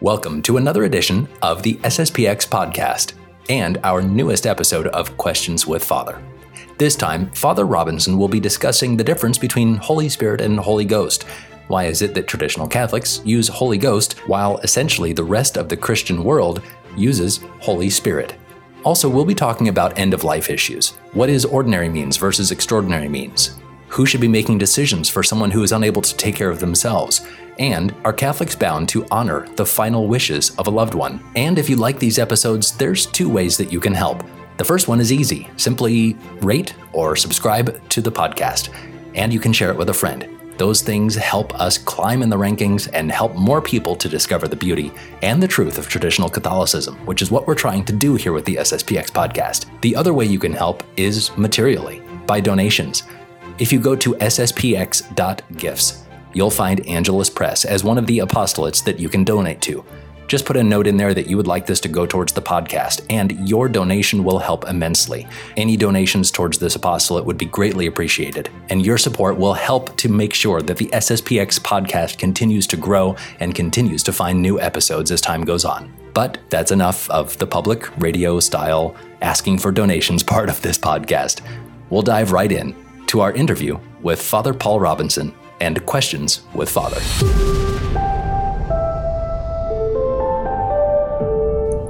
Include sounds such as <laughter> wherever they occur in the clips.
Welcome to another edition of the SSPX podcast and our newest episode of Questions with Father. This time, Father Robinson will be discussing the difference between Holy Spirit and Holy Ghost. Why is it that traditional Catholics use Holy Ghost while essentially the rest of the Christian world uses Holy Spirit? Also, we'll be talking about end of life issues. What is ordinary means versus extraordinary means? Who should be making decisions for someone who is unable to take care of themselves? And are Catholics bound to honor the final wishes of a loved one? And if you like these episodes, there's two ways that you can help. The first one is easy simply rate or subscribe to the podcast, and you can share it with a friend. Those things help us climb in the rankings and help more people to discover the beauty and the truth of traditional Catholicism, which is what we're trying to do here with the SSPX podcast. The other way you can help is materially, by donations. If you go to sspx.gifts, you'll find Angelus Press as one of the apostolates that you can donate to. Just put a note in there that you would like this to go towards the podcast, and your donation will help immensely. Any donations towards this apostolate would be greatly appreciated, and your support will help to make sure that the SSPX podcast continues to grow and continues to find new episodes as time goes on. But that's enough of the public radio style asking for donations part of this podcast. We'll dive right in to our interview with Father Paul Robinson and Questions with Father.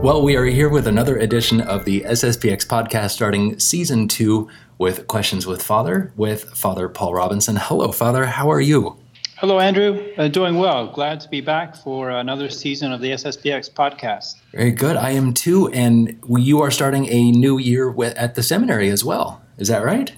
Well, we are here with another edition of the SSPX podcast, starting season two with Questions with Father, with Father Paul Robinson. Hello, Father. How are you? Hello, Andrew. Uh, doing well. Glad to be back for another season of the SSPX podcast. Very good. I am too. And you are starting a new year with, at the seminary as well. Is that right?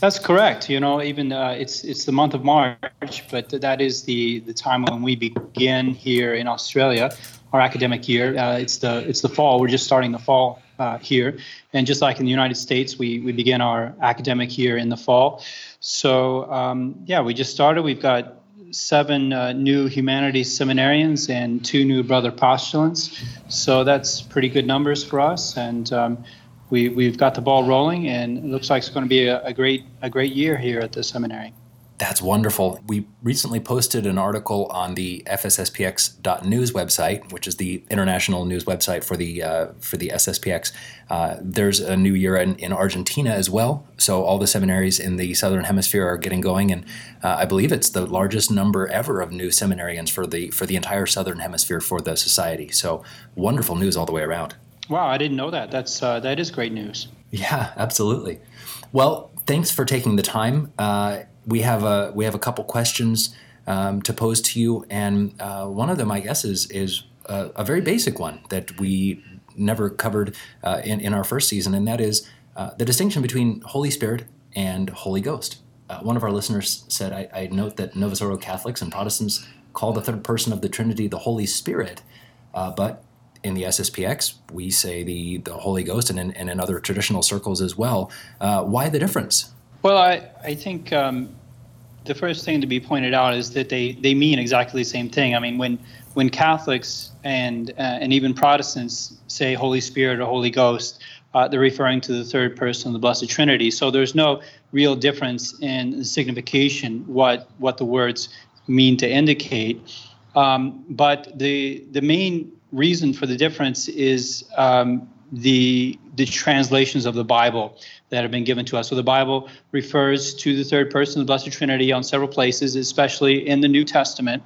That's correct. You know, even uh, it's it's the month of March, but that is the the time when we begin here in Australia our academic year. Uh, it's the it's the fall. We're just starting the fall uh, here, and just like in the United States, we we begin our academic year in the fall. So um, yeah, we just started. We've got seven uh, new humanities seminarians and two new brother postulants. So that's pretty good numbers for us, and um, we we've got the ball rolling, and it looks like it's going to be a, a great a great year here at the seminary. That's wonderful. We recently posted an article on the FSSPX.news website, which is the international news website for the uh, for the SSPX. Uh, there's a new year in, in, Argentina as well, so all the seminaries in the southern hemisphere are getting going, and uh, I believe it's the largest number ever of new seminarians for the for the entire southern hemisphere for the society. So wonderful news all the way around. Wow, I didn't know that. That's uh, that is great news. Yeah, absolutely. Well, thanks for taking the time uh, we have a we have a couple questions um, to pose to you, and uh, one of them, I guess, is is a, a, very basic one that we never covered uh, in in our first season, and that is uh, the distinction between Holy Spirit and Holy Ghost. Uh, one of our listeners said, I, I, note that Novus Ordo Catholics and Protestants call the third person of the Trinity the Holy Spirit, uh, but in the SSPX, we say the, the Holy Ghost, and in, and in other traditional circles as well. Uh, why the difference? Well, I, I think um, the first thing to be pointed out is that they, they mean exactly the same thing. I mean, when when Catholics and uh, and even Protestants say Holy Spirit or Holy Ghost, uh, they're referring to the third person of the Blessed Trinity. So there's no real difference in signification what what the words mean to indicate. Um, but the the main reason for the difference is um, the the translations of the Bible that have been given to us. So the Bible refers to the third person of the Blessed Trinity on several places, especially in the New Testament.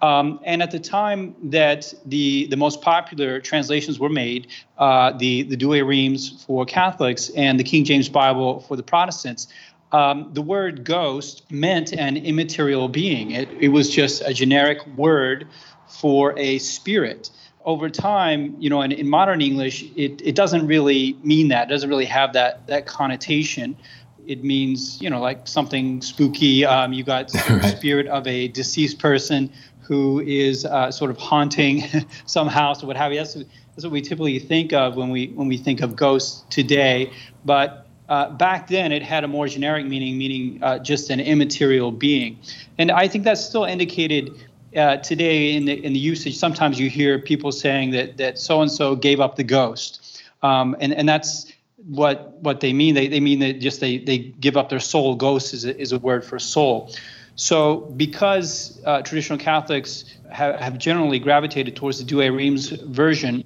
Um, and at the time that the, the most popular translations were made, uh, the, the Douay-Rheims for Catholics and the King James Bible for the Protestants, um, the word ghost meant an immaterial being. It, it was just a generic word for a spirit over time, you know, in, in modern English, it, it doesn't really mean that. It doesn't really have that that connotation. It means, you know, like something spooky. Um, you got <laughs> right. spirit of a deceased person who is uh, sort of haunting <laughs> some house or what have you. That's, that's what we typically think of when we when we think of ghosts today. But uh, back then, it had a more generic meaning, meaning uh, just an immaterial being. And I think that's still indicated uh, today in the in the usage, sometimes you hear people saying that that so and so gave up the ghost, um, and and that's what what they mean. They they mean that just they they give up their soul. Ghost is a, is a word for soul. So, because uh, traditional Catholics have, have generally gravitated towards the Douay Rheims version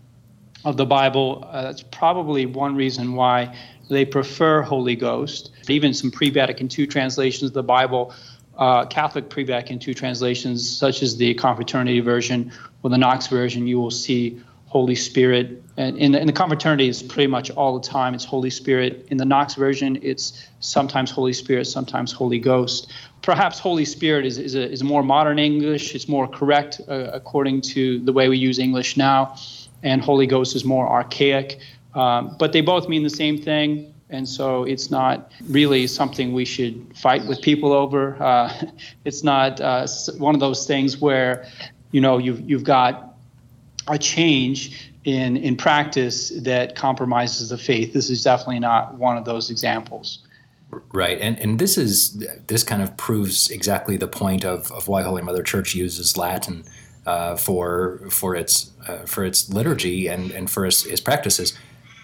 of the Bible, uh, that's probably one reason why they prefer Holy Ghost. Even some pre Vatican II translations of the Bible, uh, Catholic pre Vatican II translations, such as the Confraternity version or the Knox version, you will see Holy Spirit. And in the, in the confraternity, it's pretty much all the time. It's Holy Spirit. In the Knox version, it's sometimes Holy Spirit, sometimes Holy Ghost. Perhaps Holy Spirit is, is, a, is more modern English. It's more correct uh, according to the way we use English now. And Holy Ghost is more archaic. Um, but they both mean the same thing. And so it's not really something we should fight with people over. Uh, <laughs> it's not uh, one of those things where, you know, you've, you've got a change in in practice that compromises the faith. This is definitely not one of those examples. Right, and and this is this kind of proves exactly the point of, of why Holy Mother Church uses Latin uh, for for its uh, for its liturgy and and for its, its practices.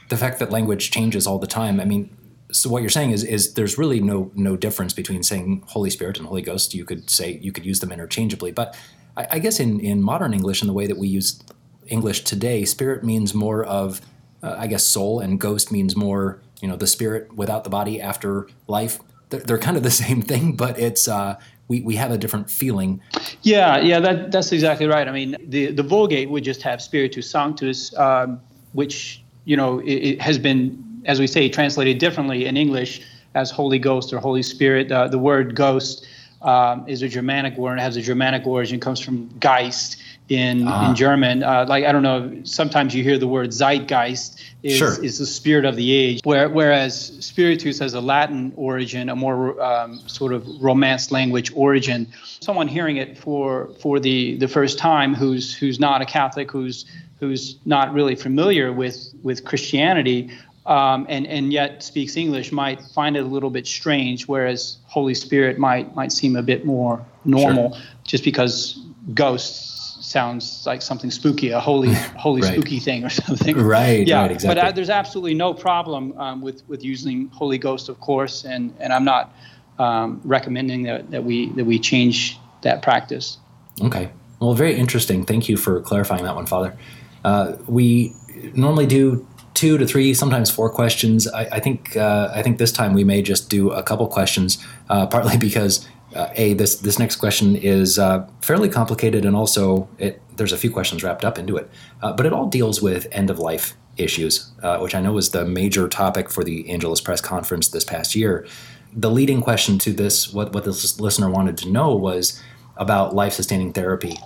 The fact that language changes all the time. I mean, so what you're saying is is there's really no no difference between saying Holy Spirit and Holy Ghost. You could say you could use them interchangeably, but I, I guess in in modern English, in the way that we use English today, spirit means more of, uh, I guess, soul, and ghost means more, you know, the spirit without the body after life. They're, they're kind of the <laughs> same thing, but it's uh, we, we have a different feeling. Yeah, yeah, that, that's exactly right. I mean, the, the Vulgate would just have Spiritus Sanctus, um, which, you know, it, it, has been, as we say, translated differently in English as Holy Ghost or Holy Spirit. Uh, the word ghost um, is a Germanic word, it has a Germanic origin, comes from Geist in ah. in German. Uh, like I don't know, sometimes you hear the word Zeitgeist is sure. is the spirit of the age, where, whereas Spiritus has a Latin origin, a more um, sort of Romance language origin. Someone hearing it for for the the first time, who's who's not a Catholic, who's who's not really familiar with with Christianity. Um, and and yet speaks English might find it a little bit strange, whereas Holy Spirit might might seem a bit more normal, sure. just because ghosts sounds like something spooky, a holy, <laughs> holy right. spooky thing or something. <laughs> Right. Yeah. Right, exactly. But uh, there's absolutely no problem um, with with using Holy Ghost, of course, and and I'm not um, recommending that that we that we change that practice. Okay. Well, very interesting. Thank you for clarifying that one, Father. Uh, we normally do two to three, sometimes four questions. I, I think uh, I think this time we may just do a couple questions, uh, partly <laughs> because uh, a this this next question is uh, fairly complicated and also it, there's a few questions wrapped up into it. Uh, but it all deals with end of life issues uh, which i know was the major topic for the angelus press conference this past year. The leading question to this what, what this listener wanted to know was about life sustaining therapy.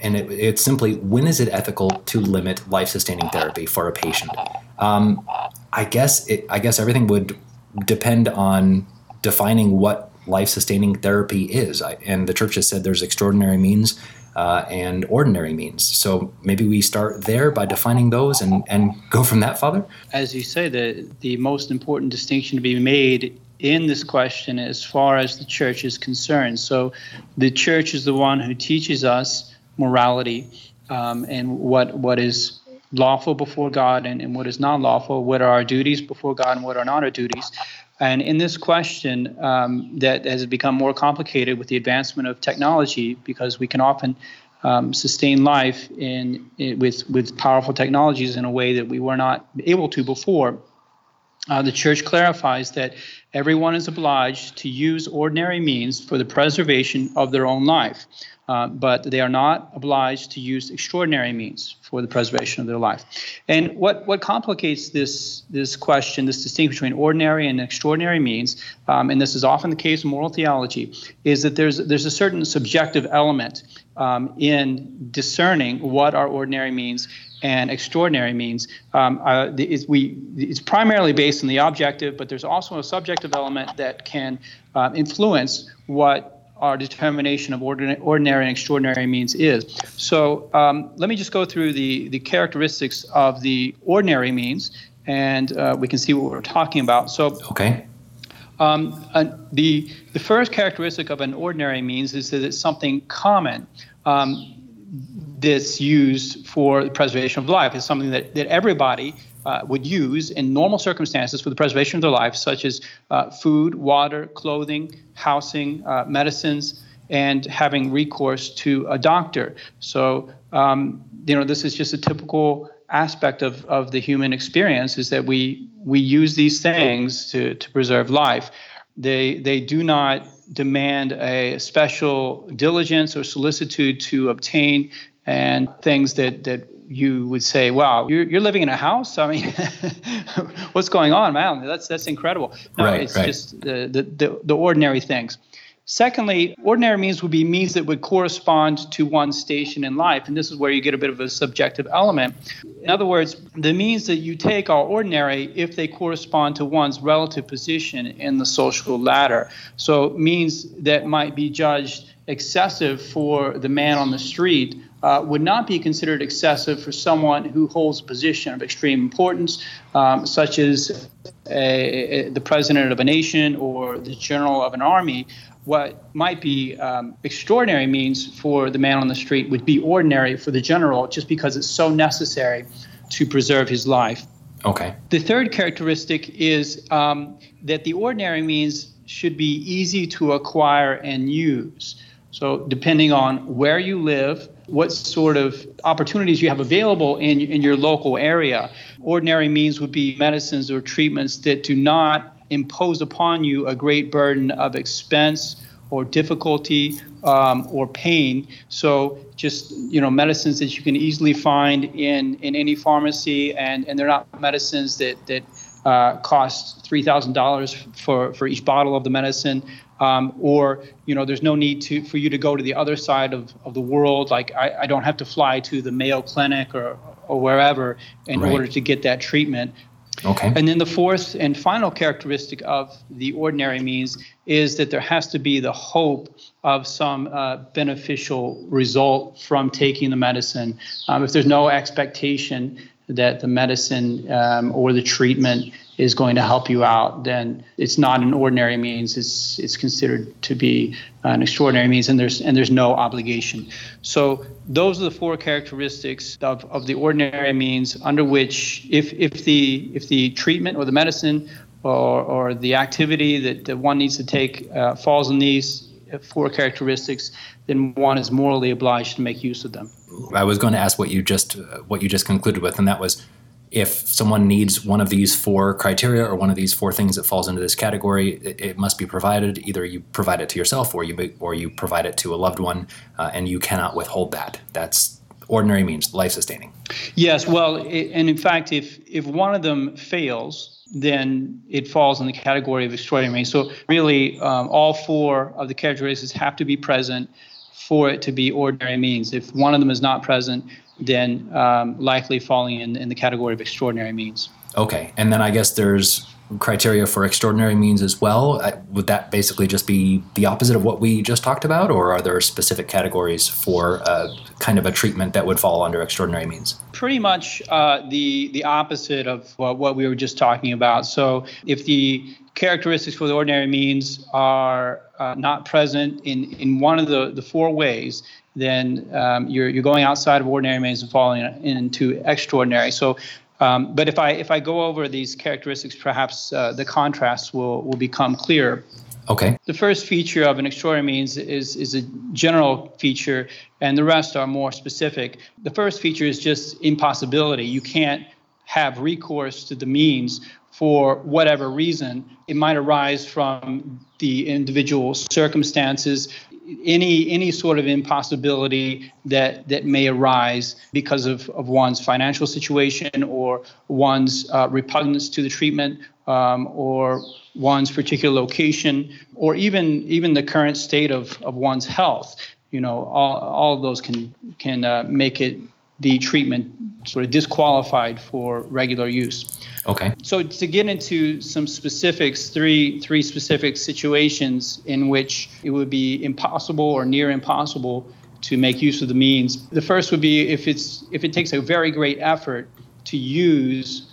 And it, it's simply when is it ethical to limit life sustaining therapy for a patient? Um, i guess it, i guess everything would depend on defining what life sustaining therapy is. I, and the church has said there's extraordinary means uh, and ordinary means. So maybe we start there by defining those and, and go from that, Father? As you say, the, the most important distinction to be made in this question as far as the church is concerned. So the church is the one who teaches us morality um, and what what is lawful before God and, and what is not lawful, what are our duties before God and what are not our duties. And in this question, um, that has become more complicated with the advancement of technology, because we can often um, sustain life in, in, with with powerful technologies in a way that we were not able to before. Uh, the church clarifies that everyone is obliged to use ordinary means for the preservation of their own life. Uh, but they are not obliged to use extraordinary means for the preservation of their life. And what, what complicates this, this question, this distinction between ordinary and extraordinary means, um, and this is often the case in moral theology, is that there's, there's a certain subjective element um, in discerning what are ordinary means and extraordinary means. Um, uh, it's, we, it's primarily based on the objective, but there's also a subjective element that can uh, influence what our determination of ordinary, ordinary and extraordinary means is. So um, let me just go through the, the characteristics of the ordinary means, and uh, we can see what we're talking about. So, okay. Um, the the first characteristic of an ordinary means is that it's something common. Um, that's used for the preservation of life. It's something that, that everybody uh, would use in normal circumstances for the preservation of their life, such as uh, food, water, clothing, housing, uh, medicines, and having recourse to a doctor. So, um, you know, this is just a typical aspect of, of the human experience is that we we use these things to, to preserve life. They they do not demand a special diligence or solicitude to obtain and things that that you would say, "Wow, you're, you're living in a house." I mean, <laughs> what's going on, man? That's that's incredible. No, right, it's right. just the, the the the ordinary things. Secondly, ordinary means would be means that would correspond to one's station in life. And this is where you get a bit of a subjective element. In other words, the means that you take are ordinary if they correspond to one's relative position in the social ladder. So, means that might be judged excessive for the man on the street uh, would not be considered excessive for someone who holds a position of extreme importance, um, such as a, a, the president of a nation or the general of an army what might be um, extraordinary means for the man on the street would be ordinary for the general just because it's so necessary to preserve his life. Okay. The third characteristic is um, that the ordinary means should be easy to acquire and use. So, depending on where you live, what sort of opportunities you have available in, in your local area, ordinary means would be medicines or treatments that do not impose upon you a great burden of expense or difficulty um, or pain. So just you know medicines that you can easily find in in any pharmacy, and and they're not medicines that that uh, cost three thousand dollars for for each bottle of the medicine. Um, or you know there's no need to for you to go to the other side of, of the world like I, I don't have to fly to the Mayo Clinic or, or wherever in right. order to get that treatment Okay. and then the fourth and final characteristic of the ordinary means is that there has to be the hope of some uh, beneficial result from taking the medicine. Um, if there's no expectation that the medicine um, or the treatment is going to help you out, then it's not an ordinary means. It's it's considered to be an extraordinary means, and there's and there's no obligation. So those are the four characteristics of, of the ordinary means under which, if if the if the treatment or the medicine or, or the activity that, that one needs to take uh, falls in these four characteristics, then one is morally obliged to make use of them. I was going to ask what you just uh, what you just concluded with, and that was if someone needs one of these four criteria or one of these four things that falls into this category, it, it must be provided. Either you provide it to yourself, or you or you provide it to a loved one, uh, and you cannot withhold that. That's ordinary means, life sustaining. Yes, well, it, and in fact, if if one of them fails, then it falls in the category of extraordinary means. So really, um, all four of the characteristics have to be present for it to be ordinary means. If one of them is not present, then um, likely falling in, in the category of extraordinary means. Okay, and then I guess there's criteria for extraordinary means as well. Uh, would that basically just be the opposite of what we just talked about, or are there specific categories for uh, kind of a treatment that would fall under extraordinary means? Pretty much uh, the the opposite of what we were just talking about. So if the characteristics for the ordinary means are uh, not present in, in one of the, the four ways, then um, you're, you're going outside of ordinary means and falling into extraordinary. So um, but if I if I go over these characteristics, perhaps uh, the contrast will will become clearer. Okay. The first feature of an extraordinary means is is a general feature, and the rest are more specific. The first feature is just impossibility. You can't have recourse to the means for whatever reason. It might arise from the individual circumstances any any sort of impossibility that that may arise because of, of one's financial situation or one's uh, repugnance to the treatment um, or one's particular location or even even the current state of, of one's health. You know all, all of those can can uh, make it the treatment sort of disqualified for regular use Okay. so to get into some specifics, three three specific situations in which it would be impossible or near impossible to make use of the means. The first would be if it's if it takes a very great effort to use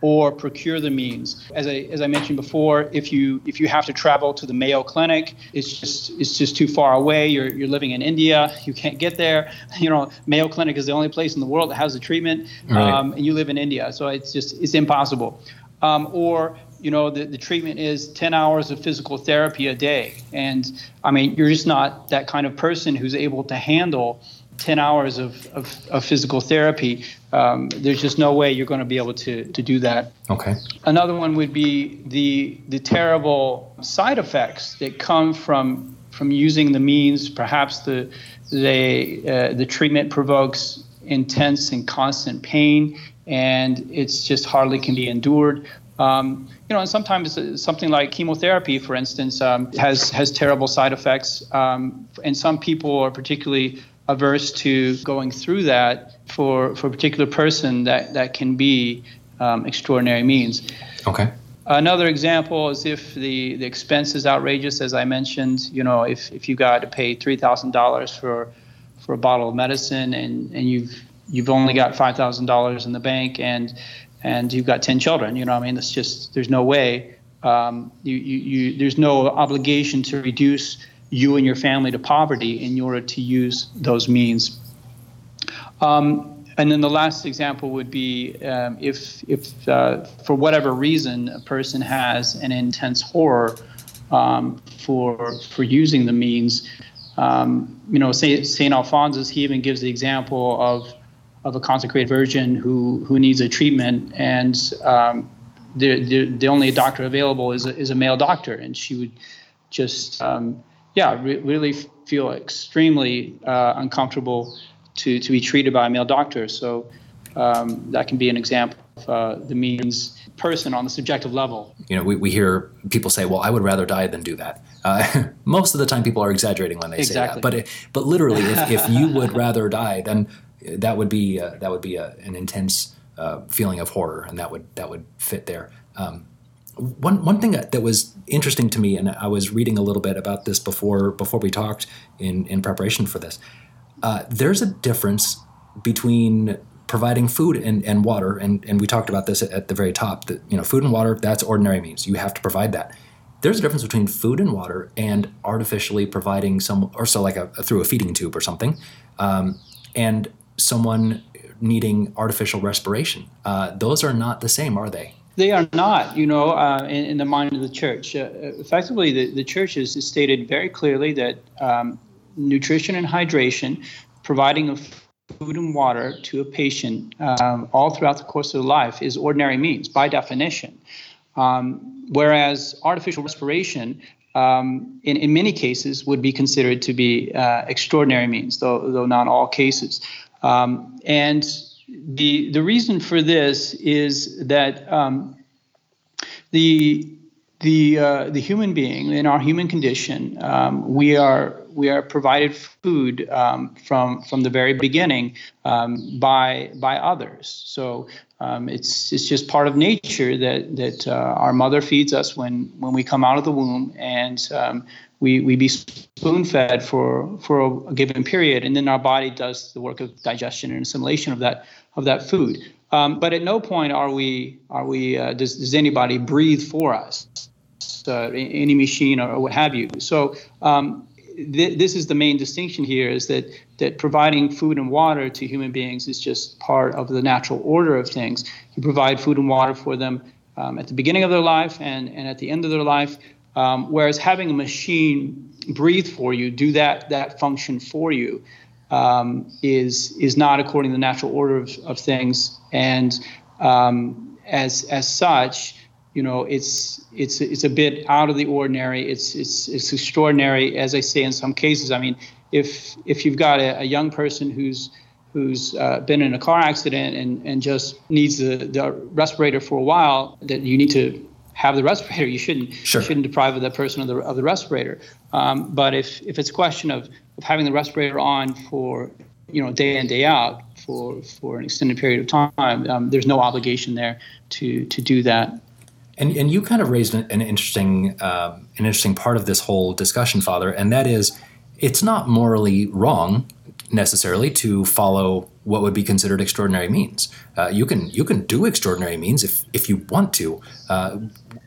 or procure the means. As I as I mentioned before, if you if you have to travel to the Mayo Clinic, it's just it's just too far away. You're you're living in India, you can't get there. <laughs> You know, Mayo Clinic is the only place in the world that has the treatment, Right. um, and you live in India, so it's just it's impossible. Um, or you know, the, the treatment is 10 hours of physical therapy a day. And I mean, you're just not that kind of person who's able to handle 10 hours of, of, of physical therapy. Um, there's just no way you're going to be able to, to do that. Okay. Another one would be the, the terrible side effects that come from, from using the means. Perhaps the, the, uh, the treatment provokes intense and constant pain, and it's just hardly can be endured. Um, you know, and sometimes something like chemotherapy, for instance, um, has has terrible side effects, um, and some people are particularly averse to going through that. For for a particular person, that that can be um, extraordinary means. Okay. Another example is if the, the expense is outrageous, as I mentioned. You know, if, if you got to pay three thousand dollars for for a bottle of medicine and, and you've you've only got five thousand dollars in the bank and and you've got ten children. You know, I mean, it's just there's no way. Um, you, you, you, there's no obligation to reduce you and your family to poverty in order to use those means. Um, and then the last example would be um, if, if uh, for whatever reason a person has an intense horror um, for for using the means. Um, you know, Saint, Saint Alphonsus he even gives the example of of a consecrated virgin who who needs a treatment, and um, the, the the only doctor available is a, is a male doctor, and she would just um, yeah re- really feel extremely uh, uncomfortable to to be treated by a male doctor. So um, that can be an example of uh, the means person on the subjective level. You know, we, we hear people say, "Well, I would rather die than do that." Uh, <laughs> most of the time, people are exaggerating when they exactly. say that. But but literally, if, if you would rather die, then that would be uh, that would be a, an intense uh, feeling of horror, and that would that would fit there. Um, one one thing that was interesting to me, and I was reading a little bit about this before before we talked in in preparation for this. Uh, there's a difference between providing food and, and water, and, and we talked about this at, at the very top. That you know, food and water that's ordinary means. You have to provide that. There's a difference between food and water and artificially providing some, or so like a, through a feeding tube or something, um, and someone needing artificial respiration. Uh, those are not the same, are they? They are not, you know, uh, in, in, the mind of the church. Uh, effectively, the, the church has stated very clearly that um, nutrition and hydration, providing of food and water to a patient um, all throughout the course of life is ordinary means by definition. Um, whereas artificial respiration, um, in, in many cases, would be considered to be uh, extraordinary means, though, though not all cases. Um, and the the reason for this is that um, the the uh, the human being in our human condition, um, we are we are provided food um, from from the very beginning um, by by others. So um, it's it's just part of nature that that uh, our mother feeds us when when we come out of the womb, and um, we, we be spoon fed for, for a, given period, and then our body does the work of digestion and assimilation of that, of that food. Um, but at no point are we, are we uh, does, does anybody breathe for us, uh, any machine or, what have you. So um, th- this is the main distinction here is that, that providing food and water to human beings is just part of the natural order of things. You provide food and water for them um, at the beginning of their life and, and at the end of their life. Um, whereas having a machine breathe for you, do that that function for you, um, is is not according to the natural order of, of things, and um, as as such, you know, it's it's it's a bit out of the ordinary. It's it's it's extraordinary, as I say in some cases. I mean, if if you've got a, a young person who's who's uh, been in a car accident and, and just needs the, the respirator for a while, that you need to have the respirator. You shouldn't sure. you shouldn't deprive that person of the of the respirator. Um, but if if it's a question of, of having the respirator on for you know day in day out for for an extended period of time, um, there's no obligation there to to do that. And and you kind of raised an, an interesting um, an interesting part of this whole discussion, Father, and that is it's not morally wrong necessarily to follow what would be considered extraordinary means. Uh, you can you can do extraordinary means if if you want to. Uh,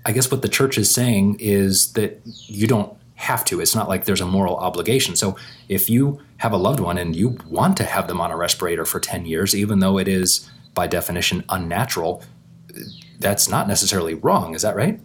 I guess what the church is saying is that you don't have to. It's not like there's a moral obligation. So if you have a loved one and you want to have them on a respirator for 10 years, even though it is by definition unnatural, that's not necessarily wrong. Is that right?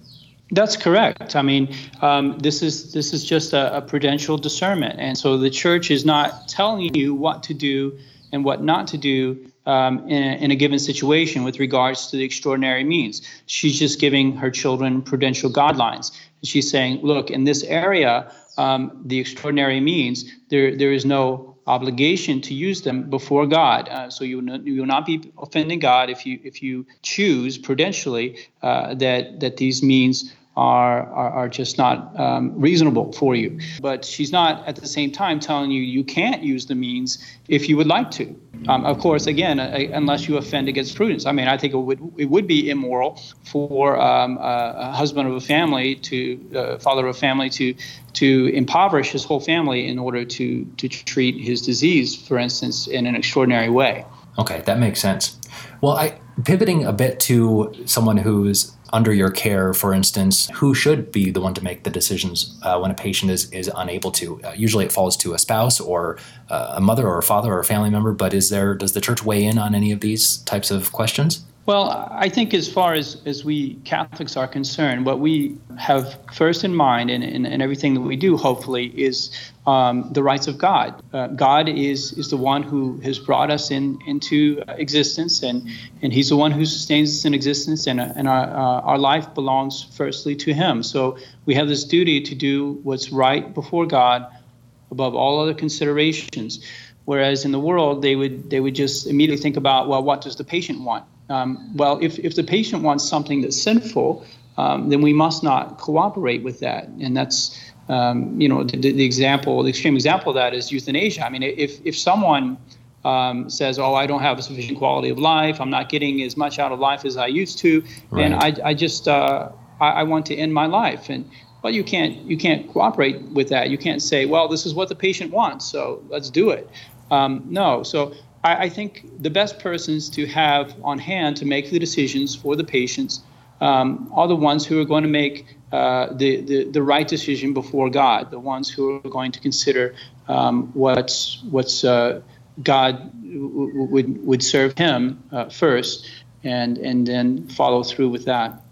That's correct. I mean, um, this is this is just a, a, prudential discernment, and so the church is not telling you what to do and what not to do um, in, a, in, a, given situation with regards to the extraordinary means. She's just giving her children prudential guidelines. She's saying, look, in this area, um, the extraordinary means there there is no obligation to use them before God. Uh, so you not, you will not be offending God if you if you choose prudentially uh, that that these means are, are, are just not um, reasonable for you. But she's not at the same time telling you you can't use the means if you would like to. Um, of course, again, uh, unless you offend against prudence. I mean, I think it would it would be immoral for um, a, a, husband of a family to uh, father of a family to to impoverish his whole family in order to to treat his disease, for instance, in an extraordinary way. Okay, that makes sense. Well, I pivoting a bit to someone who's under your care, for instance, who should be the one to make the decisions uh, when a patient is, is unable to? Uh, usually it falls to a spouse or uh, a mother or a father or a family member, but is there does the church weigh in on any of these types of questions? Well, I think as far as, as we Catholics are concerned, what we have first in mind in, in, in everything that we do, hopefully, is um, the rights of God. Uh, God is, is the one who has brought us in, into existence, and, and He's the one who sustains us in existence, and, and our, uh, our life belongs firstly to Him. So we have this duty to do what's right before God above all other considerations. Whereas in the world, they would they would just immediately think about, well, what does the patient want? Um, well, if, if the patient wants something that's sinful, um, then we must not cooperate with that. And that's, um, you know, the, the, example, the extreme example of that is euthanasia. I mean, if, if someone um, says, oh, I don't have a sufficient quality of life, I'm not getting as much out of life as I used to, right. and I, I just, uh, I, I want to end my life. And, well, you can't, you can't cooperate with that. You can't say, well, this is what the patient wants, so let's do it. Um, no, so I, I, think the best persons to have on hand to make the decisions for the patients um, are the ones who are going to make uh, the, the, the right decision before God, the ones who are going to consider um, what's, what's uh, God w- would, would serve him uh, first and, and then follow through with that.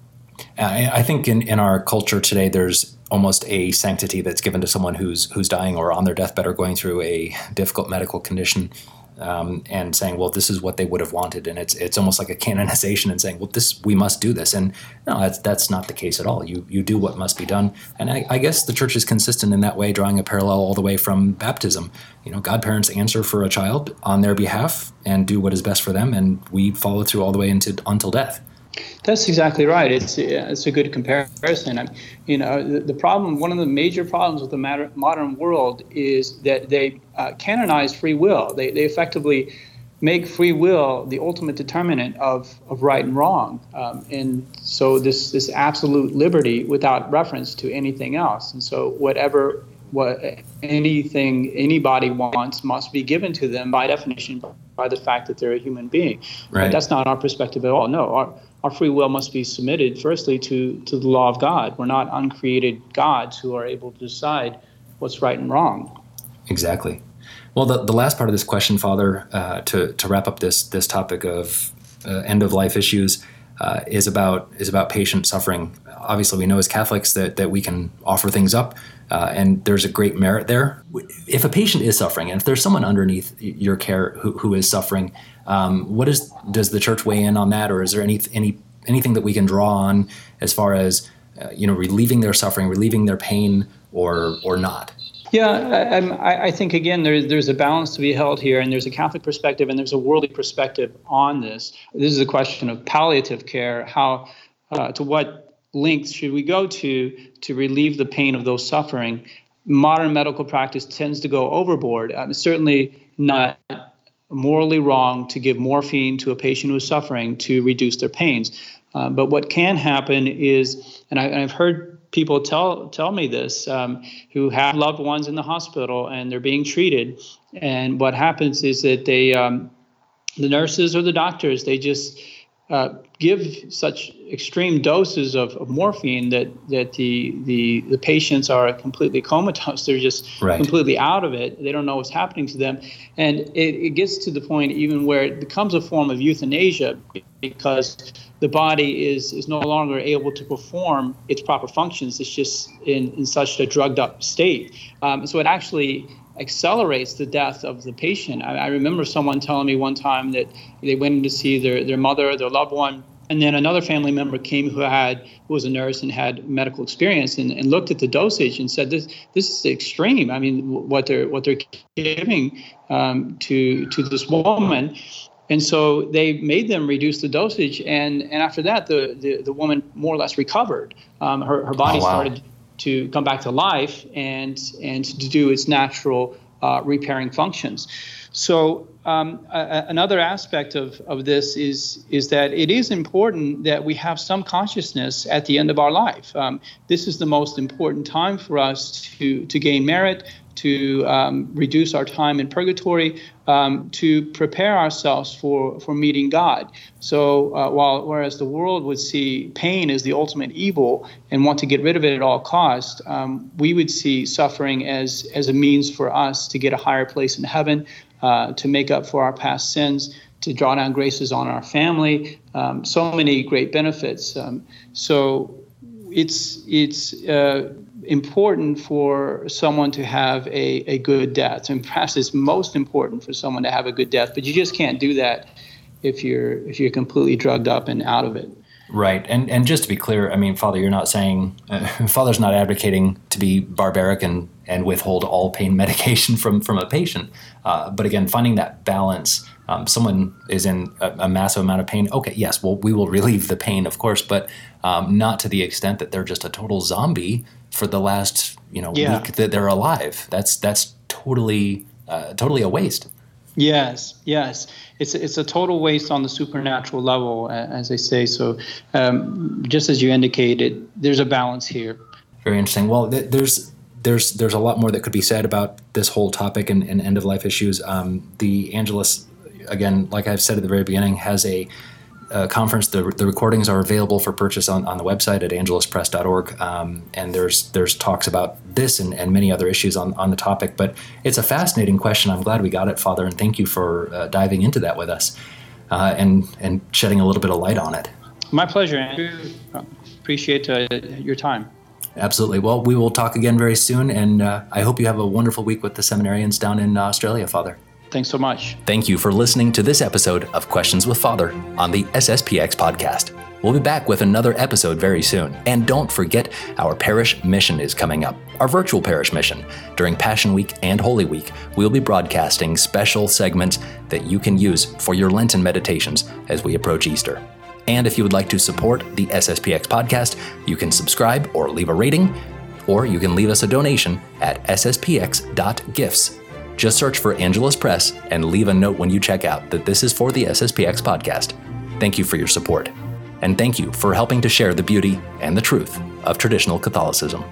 I think in, in our culture today, there's almost a sanctity that's given to someone who's who's dying or on their deathbed or going through a difficult medical condition um, and saying, well, this is what they would have wanted, and it's it's almost like a canonization and saying, well, this we must do this, and no, that's that's not the case at all. You you do what must be done, and I, I guess the church is consistent in that way, drawing a parallel all the way from baptism. You know, godparents answer for a child on their behalf and do what is best for them, and we follow through all the way into until death. That's exactly right. It's it's a good comparison. I you know, the, the, problem, one of the major problems with the matter, modern world is that they uh, canonize free will. They they effectively make free will the ultimate determinant of, of right and wrong. Um, and so this this absolute liberty without reference to anything else. And so whatever what anything anybody wants must be given to them by definition by the fact that they're a human being. Right. But that's not our perspective at all. No, our our free will must be submitted firstly to, to the law of God. We're not uncreated gods who are able to decide what's right and wrong. Exactly. Well, the, the last part of this question, Father, uh, to, to wrap up this this topic of uh, end of life issues, uh, is about is about patient suffering. Obviously, we know as Catholics that that we can offer things up, uh, and there's a great merit there. If a patient is suffering, and if there's someone underneath your care who, who is suffering, um, what is does the church weigh in on that, or is there any any anything that we can draw on as far as uh, you know relieving their suffering, relieving their pain, or or not? Yeah, I, I, think again there's there's a balance to be held here, and there's a Catholic perspective and there's a worldly perspective on this. This is a question of palliative care. How uh, to what lengths should we go to to relieve the pain of those suffering? Modern medical practice tends to go overboard. Um, certainly not morally wrong to give morphine to a patient who is suffering to reduce their pains. Uh, but what can happen is, and, I, have heard people tell tell me this, um, who have loved ones in the hospital and they're being treated, and what happens is that they, um, the nurses or the doctors, they just uh, give such extreme doses of, of, morphine that that the, the the patients are completely comatose. <laughs> They're just right. completely out of it. They don't know what's happening to them, and it, it gets to the point even where it becomes a form of euthanasia because the body is is no longer able to perform its proper functions. It's just in, in such a drugged up state. Um, so it actually accelerates the death of the patient. I, I, remember someone telling me one time that they went in to see their, their mother, their loved one, and then another family member came who had who was a nurse and had medical experience and, and looked at the dosage and said this this is extreme. I mean what they're what they're giving um, to to this woman. And so they made them reduce the dosage, and, and after that, the, the, the woman more or less recovered. Um, her, her body oh, wow. started to come back to life and and to do its natural uh, repairing functions. So um, a, another aspect of, of this is is that it is important that we have some consciousness at the end of our life. Um, this is the most important time for us to to gain merit, to um, reduce our time in purgatory, um, to prepare ourselves for, for meeting God. So, uh, while whereas the world would see pain as the ultimate evil and want to get rid of it at all cost, um, we would see suffering as as a means for us to get a higher place in heaven, uh, to make up for our past sins, to draw down graces on our family. Um, so many great benefits. Um, so, it's it's uh, important for someone to have a, a good death. And perhaps it's most important for someone to have a good death, but you just can't do that if you're if you're completely drugged up and out of it. Right, and and just to be clear, I mean, Father, you're not saying uh, <laughs> Father's not advocating to be barbaric and and withhold all pain <laughs> medication from from a patient, uh, but again, finding that balance. Um, someone is in a, a, massive amount of pain. Okay, yes, well, we will relieve the pain, of course, but um, not to the extent that they're just a total zombie for the last you know yeah. week that they're alive. That's that's totally uh, totally a waste. Yes, yes, it's it's a total waste on the supernatural level, as they say. So, um, just as you indicated, there's a balance here. Very interesting. Well, th- there's there's there's a lot more that could be said about this whole topic and, and end of life issues. Um, the Angelus, again, like I've said at the very beginning, has a uh, conference. The, the recordings are available for purchase on, on the website at angeluspress.org. Um, and there's there's talks about this and, and many other issues on, on the topic. But it's a fascinating question. I'm glad we got it, Father, and thank you for uh, diving into that with us uh, and and shedding a little bit of light on it. My pleasure, Andrew. Appreciate uh, your time. Absolutely. Well, we will talk again very soon, and uh, I hope you have a wonderful week with the seminarians down in Australia, Father. Thanks so much. Thank you for listening to this episode of Questions with Father on the SSPX podcast. We'll be back with another episode very soon. And don't forget, our parish mission is coming up, our virtual parish mission. During Passion Week and Holy Week, we'll be broadcasting special segments that you can use for your Lenten meditations as we approach Easter. And if you would like to support the SSPX podcast, you can subscribe or leave a rating, or you can leave us a donation at sspx.gifts just search for Angelus Press and leave a note when you check out that this is for the SSPX podcast. Thank you for your support. And thank you for helping to share the beauty and the truth of traditional Catholicism.